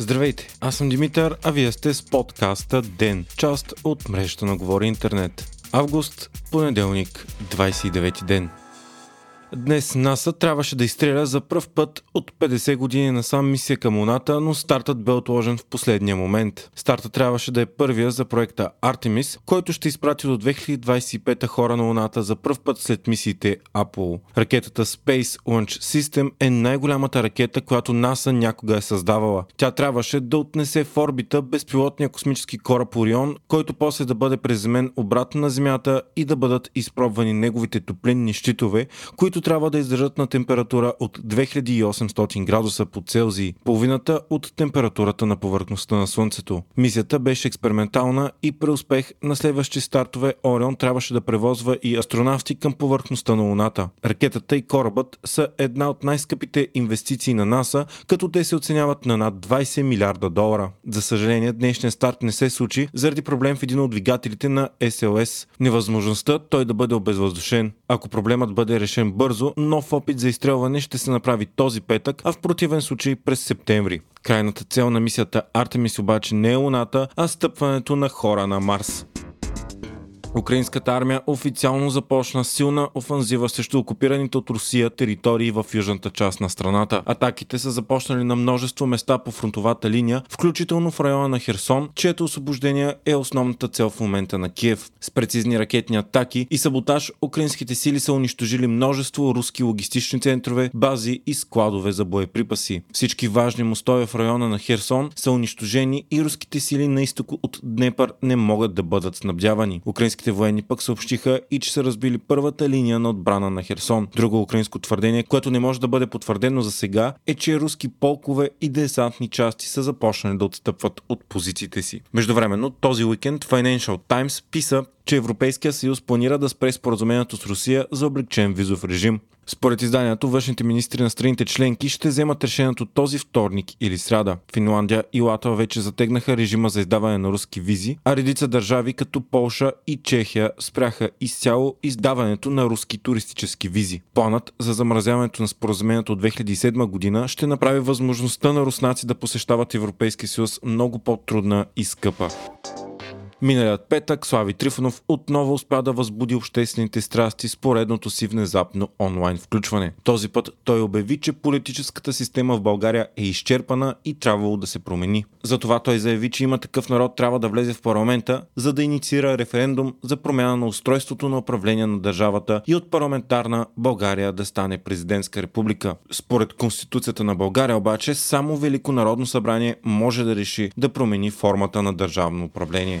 Здравейте, аз съм Димитър, а вие сте с подкаста ДЕН, част от мрежата на Говори Интернет. Август, понеделник, 29 ден. Днес НАСА трябваше да изстреля за пръв път от 50 години на сам мисия към Луната, но стартът бе отложен в последния момент. Стартът трябваше да е първия за проекта Artemis, който ще изпрати до 2025 хора на Луната за пръв път след мисиите Apollo. Ракетата Space Launch System е най-голямата ракета, която НАСА някога е създавала. Тя трябваше да отнесе в орбита безпилотния космически кораб Орион, който после да бъде преземен обратно на Земята и да бъдат изпробвани неговите топлинни щитове, които които трябва да издържат на температура от 2800 градуса по Целзий, половината от температурата на повърхността на Слънцето. Мисията беше експериментална и при успех на следващи стартове Орион трябваше да превозва и астронавти към повърхността на Луната. Ракетата и корабът са една от най-скъпите инвестиции на НАСА, като те се оценяват на над 20 милиарда долара. За съжаление, днешният старт не се случи заради проблем в един от двигателите на СЛС. Невъзможността той да бъде обезвъздушен. Ако проблемът бъде решен бързо, бързо, нов опит за изстрелване ще се направи този петък, а в противен случай през септември. Крайната цел на мисията Артемис обаче не е Луната, а стъпването на хора на Марс. Украинската армия официално започна силна офанзива срещу окупираните от Русия територии в южната част на страната. Атаките са започнали на множество места по фронтовата линия, включително в района на Херсон, чието освобождение е основната цел в момента на Киев. С прецизни ракетни атаки и саботаж украинските сили са унищожили множество руски логистични центрове, бази и складове за боеприпаси. Всички важни мостове в района на Херсон са унищожени и руските сили на изток от Днепър не могат да бъдат снабдявани. Украинските Украинските военни пък съобщиха и че са разбили първата линия на отбрана на Херсон. Друго украинско твърдение, което не може да бъде потвърдено за сега, е, че руски полкове и десантни части са започнали да отстъпват от позициите си. Междувременно, този уикенд Financial Times писа, че Европейския съюз планира да спре споразумението с Русия за облегчен визов режим. Според изданието, външните министри на страните членки ще вземат решението този вторник или сряда. Финландия и Латва вече затегнаха режима за издаване на руски визи, а редица държави като Полша и Чехия спряха изцяло издаването на руски туристически визи. Планът за замразяването на споразумението от 2007 година ще направи възможността на руснаци да посещават Европейския съюз много по-трудна и скъпа. Миналият петък Слави Трифонов отново успя да възбуди обществените страсти с поредното си внезапно онлайн включване. Този път той обяви, че политическата система в България е изчерпана и трябвало да се промени. Затова той заяви, че има такъв народ трябва да влезе в парламента, за да инициира референдум за промяна на устройството на управление на държавата и от парламентарна България да стане президентска република. Според Конституцията на България обаче, само Велико народно събрание може да реши да промени формата на държавно управление.